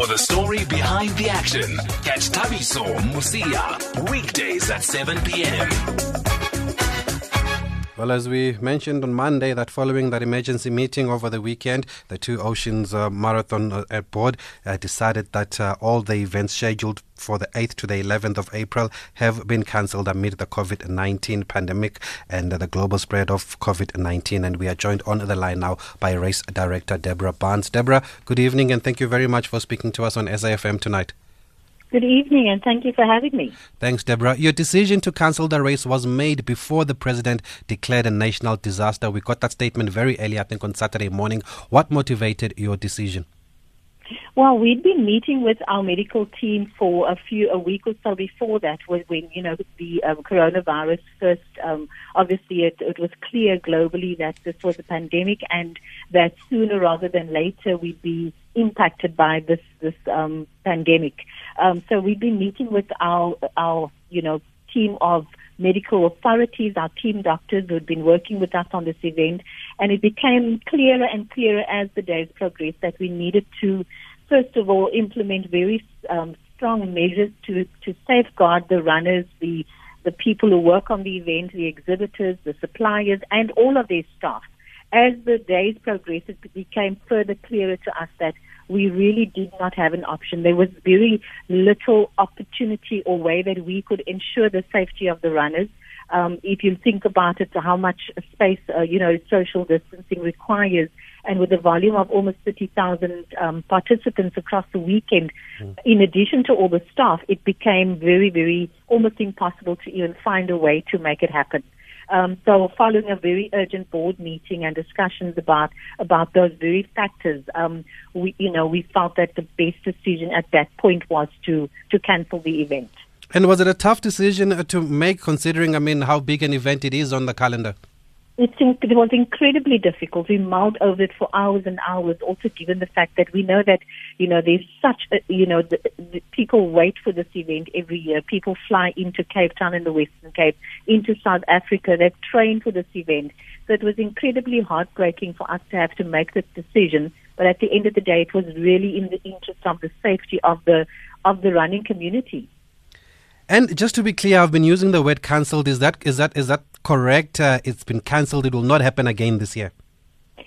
For the story behind the action, catch Thabiso Mosia weekdays at 7 p.m. Well, as we mentioned on Monday, that following that emergency meeting over the weekend, the Two Oceans uh, Marathon uh, Board uh, decided that uh, all the events scheduled for the 8th to the 11th of April have been cancelled amid the COVID 19 pandemic and the global spread of COVID 19. And we are joined on the line now by race director Deborah Barnes. Deborah, good evening and thank you very much for speaking to us on SAFM tonight. Good evening, and thank you for having me. Thanks, Deborah. Your decision to cancel the race was made before the president declared a national disaster. We got that statement very early, I think, on Saturday morning. What motivated your decision? Well, we'd been meeting with our medical team for a few a week or so before that, when, when you know the um, coronavirus first. Um, obviously, it, it was clear globally that this was a pandemic, and that sooner rather than later we'd be impacted by this this um, pandemic. Um, so we've been meeting with our our you know team of medical authorities, our team doctors who had been working with us on this event, and it became clearer and clearer as the days progressed that we needed to first of all implement very um, strong measures to to safeguard the runners, the the people who work on the event, the exhibitors, the suppliers, and all of their staff. As the days progressed, it became further clearer to us that we really did not have an option. There was very little opportunity or way that we could ensure the safety of the runners. Um, if you think about it, how much space, uh, you know, social distancing requires, and with a volume of almost 30,000 um, participants across the weekend, mm. in addition to all the staff, it became very, very almost impossible to even find a way to make it happen. Um, so following a very urgent board meeting and discussions about about those very factors, um, we you know we felt that the best decision at that point was to to cancel the event. And was it a tough decision uh, to make, considering I mean how big an event it is on the calendar? It was incredibly difficult. We mulled over it for hours and hours. Also, given the fact that we know that you know there's such a, you know the, the people wait for this event every year. People fly into Cape Town in the Western Cape, into South Africa. They've trained for this event. So it was incredibly heartbreaking for us to have to make this decision. But at the end of the day, it was really in the interest of the safety of the of the running community. And just to be clear, I've been using the word cancelled. Is that is that is that correct? Uh, it's been cancelled. It will not happen again this year.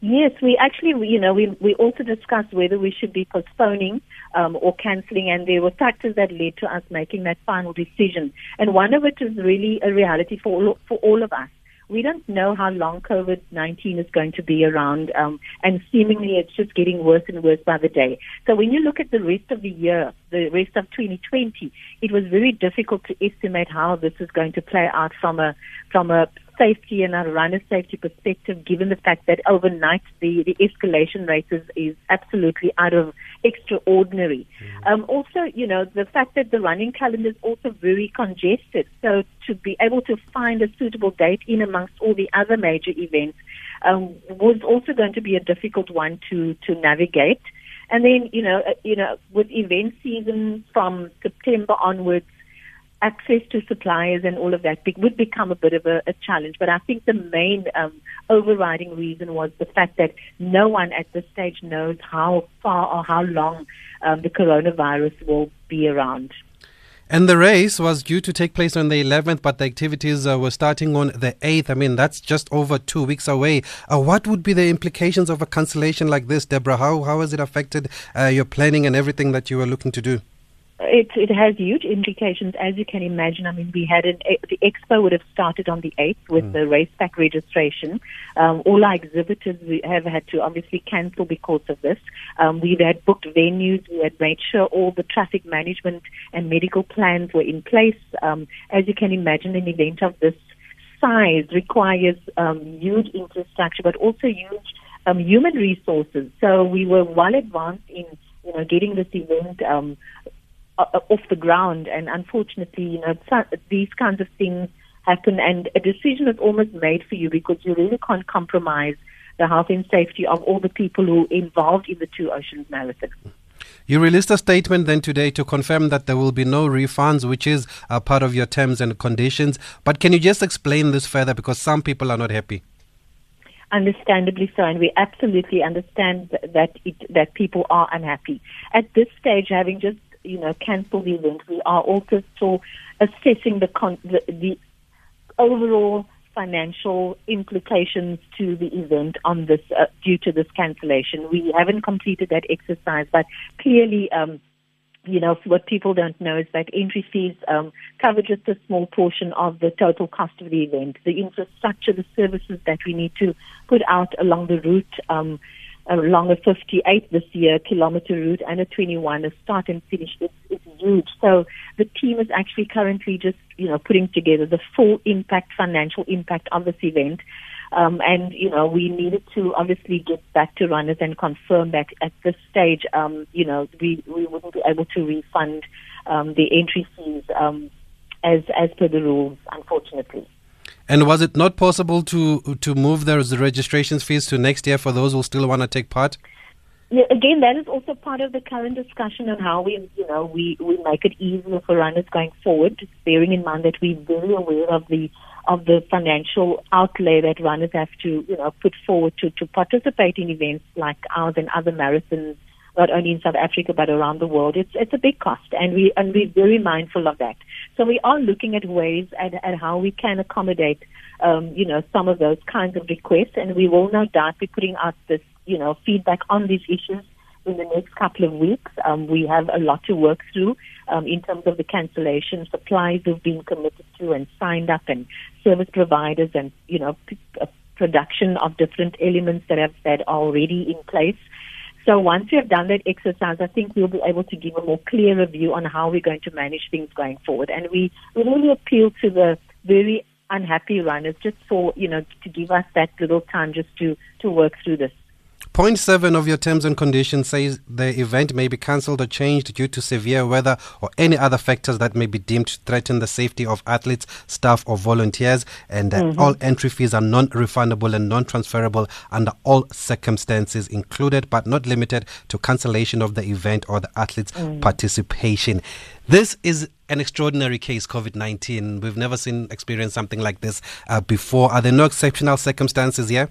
Yes, we actually, you know, we we also discussed whether we should be postponing um, or cancelling, and there were factors that led to us making that final decision. And one of it is really a reality for all, for all of us we don't know how long COVID 19 is going to be around, um, and seemingly it's just getting worse and worse by the day. So when you look at the rest of the year, the rest of 2020, it was very difficult to estimate how this is going to play out from a from a safety and a runner safety perspective, given the fact that overnight the, the escalation rate is, is absolutely out of extraordinary. Mm. Um, also, you know, the fact that the running calendar is also very congested. So to be able to find a suitable date in amongst all the other major events um, was also going to be a difficult one to, to navigate. And then, you know, uh, you know, with event season from September onwards, access to suppliers and all of that would become a bit of a, a challenge. But I think the main um, overriding reason was the fact that no one at this stage knows how far or how long um, the coronavirus will be around. And the race was due to take place on the 11th, but the activities uh, were starting on the 8th. I mean, that's just over two weeks away. Uh, what would be the implications of a cancellation like this, Deborah? How, how has it affected uh, your planning and everything that you were looking to do? It, it has huge implications, as you can imagine. I mean, we had an the expo would have started on the eighth with mm. the race pack registration. Um, all our exhibitors we have had to obviously cancel because of this. Um, we've had booked venues. We had made sure all the traffic management and medical plans were in place. Um, as you can imagine, an event of this size requires um, huge infrastructure, but also huge um, human resources. So we were well advanced in you know getting this event um, uh, off the ground. And unfortunately, you know, these kinds of things happen, and a decision is almost made for you because you really can't compromise the health and safety of all the people who are involved in the Two Oceans Marathon. You released a statement then today to confirm that there will be no refunds, which is a part of your terms and conditions. But can you just explain this further because some people are not happy? understandably so, and we absolutely understand that it, that people are unhappy. At this stage, having just you know cancelled the event, we are also still assessing the, con- the, the overall financial implications to the event on this uh, due to this cancellation. We haven't completed that exercise, but clearly. Um, you know, what people don't know is that entry fees um, cover just a small portion of the total cost of the event. The infrastructure, the services that we need to put out along the route, um, along a 58 this year kilometer route and a 21, a start and finish, it's, it's huge. So the team is actually currently just, you know, putting together the full impact, financial impact of this event. Um, and, you know, we needed to obviously get back to runners and confirm that at this stage, um, you know, we, we wouldn't be able to refund um, the entry fees um, as, as per the rules, unfortunately. And was it not possible to to move those registrations fees to next year for those who still want to take part? Yeah, again, that is also part of the current discussion on how we, you know, we, we make it easier for runners going forward, bearing in mind that we're very aware of the of the financial outlay that runners have to, you know, put forward to, to participate in events like ours and other marathons, not only in South Africa but around the world. It's it's a big cost, and we and we're very mindful of that. So we are looking at ways at, at how we can accommodate, um, you know, some of those kinds of requests, and we will no doubt be putting out this, you know, feedback on these issues in the next couple of weeks. Um, we have a lot to work through um, in terms of the cancellation, supplies who've been committed to and signed up, and service providers, and you know, p- uh, production of different elements that have that are already in place. So once we have done that exercise, I think we'll be able to give a more clearer view on how we're going to manage things going forward. And we, really appeal to the very unhappy runners just for, you know, to give us that little time just to, to work through this. Point seven of your terms and conditions says the event may be cancelled or changed due to severe weather or any other factors that may be deemed to threaten the safety of athletes, staff, or volunteers, and that mm-hmm. all entry fees are non-refundable and non-transferable under all circumstances, included but not limited to cancellation of the event or the athlete's mm. participation. This is an extraordinary case, COVID 19. We've never seen experience something like this uh, before. Are there no exceptional circumstances here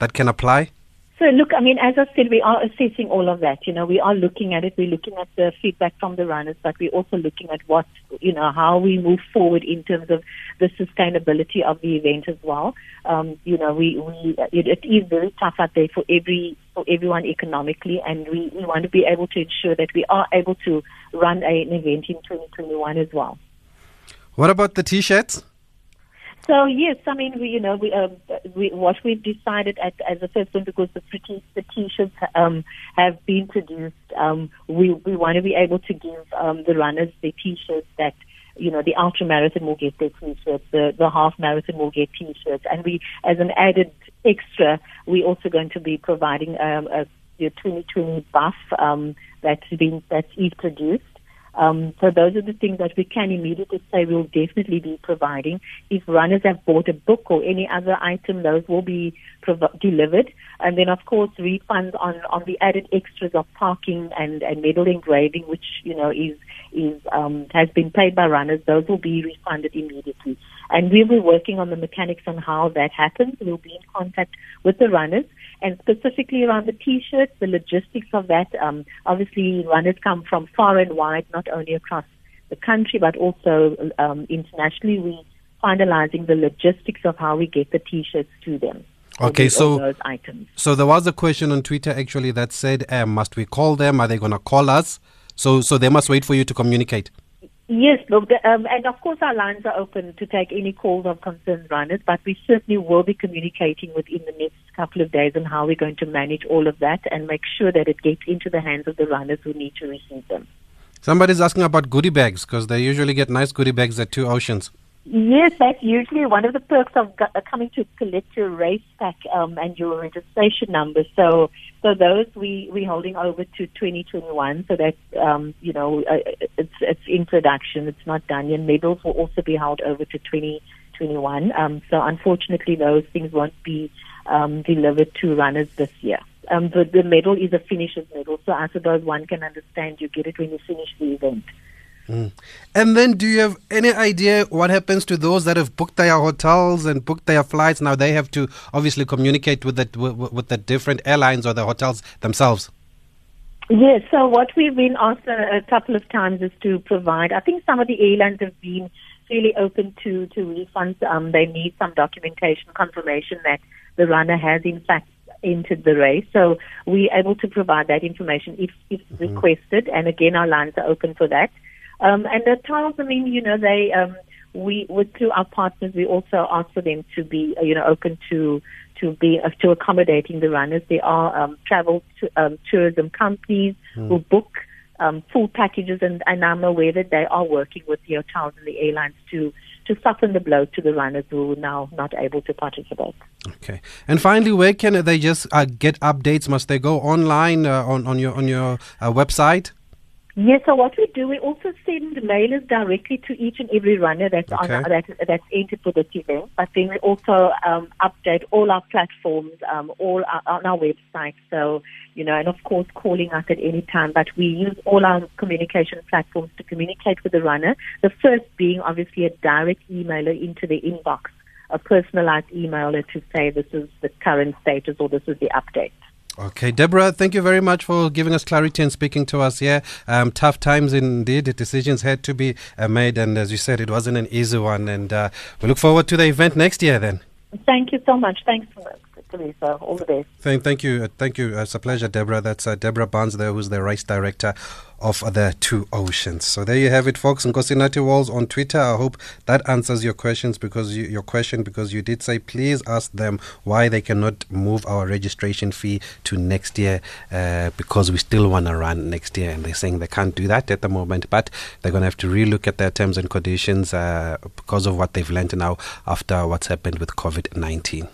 that can apply? So look, I mean, as I said, we are assessing all of that. You know, we are looking at it. We're looking at the feedback from the runners, but we're also looking at what, you know, how we move forward in terms of the sustainability of the event as well. Um, you know, we, we it, it is very tough out there for every for everyone economically, and we, we want to be able to ensure that we are able to run a, an event in 2021 as well. What about the t-shirts? So yes, I mean, we, you know, we, uh, we what we've decided at, as a first one because the t- the t-shirts um, have been produced. Um, we we want to be able to give um, the runners the t-shirts that you know the ultra marathon will get their t-shirts, the the half marathon will get t-shirts, and we as an added extra, we're also going to be providing um, a your 2020 buff um, that's been that's is produced. Um, so those are the things that we can immediately say we'll definitely be providing. If runners have bought a book or any other item, those will be prov- delivered. And then, of course, refunds on, on the added extras of parking and, and medal engraving, which, you know, is, is, um, has been paid by runners. Those will be refunded immediately. And we'll be working on the mechanics on how that happens. We'll be in contact with the runners and specifically around the t-shirts, the logistics of that. Um, obviously, runners come from far and wide, not only across the country but also um, internationally. We finalizing the logistics of how we get the t-shirts to them. Okay, so those items. So there was a question on Twitter actually that said, uh, "Must we call them? Are they going to call us?" So, so they must wait for you to communicate. Yes, look, um, and of course our lines are open to take any calls of concerned runners, but we certainly will be communicating within the next couple of days on how we're going to manage all of that and make sure that it gets into the hands of the runners who need to receive them. Somebody's asking about goodie bags because they usually get nice goodie bags at Two Oceans. Yes, that's usually one of the perks of uh, coming to collect your race pack um, and your registration number. So, so those we we holding over to 2021. So that um, you know uh, it's it's in production. It's not done yet. Medals will also be held over to 2021. Um, so unfortunately, those things won't be um, delivered to runners this year. Um, the medal is a finisher's medal, so I suppose one can understand you get it when you finish the event. Mm. And then, do you have any idea what happens to those that have booked their hotels and booked their flights? Now they have to obviously communicate with the with, with the different airlines or the hotels themselves. Yes. So what we've been asked a, couple of times is to provide. I think some of the airlines have been fairly open to to refunds. Um, they need some documentation confirmation that the runner has in fact entered the race. So we're able to provide that information if, if mm-hmm. requested. And again, our lines are open for that. Um, and the trials, I mean, you know, they, um, we, with through our partners, we also ask for them to be, uh, you know, open to, to be, uh, to accommodating the runners. There are, um, travel to, um, tourism companies mm. who book, um, full packages and, and I'm aware that they are working with the hotels and the airlines to, to soften the blow to the runners who are now not able to participate. Okay. And finally, where can they just uh, get updates? Must they go online uh, on, on your, on your uh, website? Yes, so what we do, we also send mailers directly to each and every runner that's okay. on that, that's entered for this event. But then we also um, update all our platforms, um, all our, on our website. So you know, and of course calling us at any time. But we use all our communication platforms to communicate with the runner. The first being obviously a direct emailer into the inbox, a personalized emailer to say this is the current status or this is the update. Okay, Deborah, thank you very much for giving us clarity and speaking to us here. Um, tough times indeed. Decisions had to be uh, made, and as you said, it wasn't an easy one. And uh, we look forward to the event next year then. Thank you so much. Thanks for that. Lisa. All the best. Thank, thank you. Uh, thank you. It's a pleasure, Deborah. That's uh, Deborah Barnes there, who's the race director of the two oceans. So there you have it, folks. And Kosinati Walls on Twitter. I hope that answers your questions because you, your question because you did say please ask them why they cannot move our registration fee to next year uh, because we still want to run next year. And they're saying they can't do that at the moment, but they're going to have to relook at their terms and conditions uh, because of what they've learned now after what's happened with COVID 19.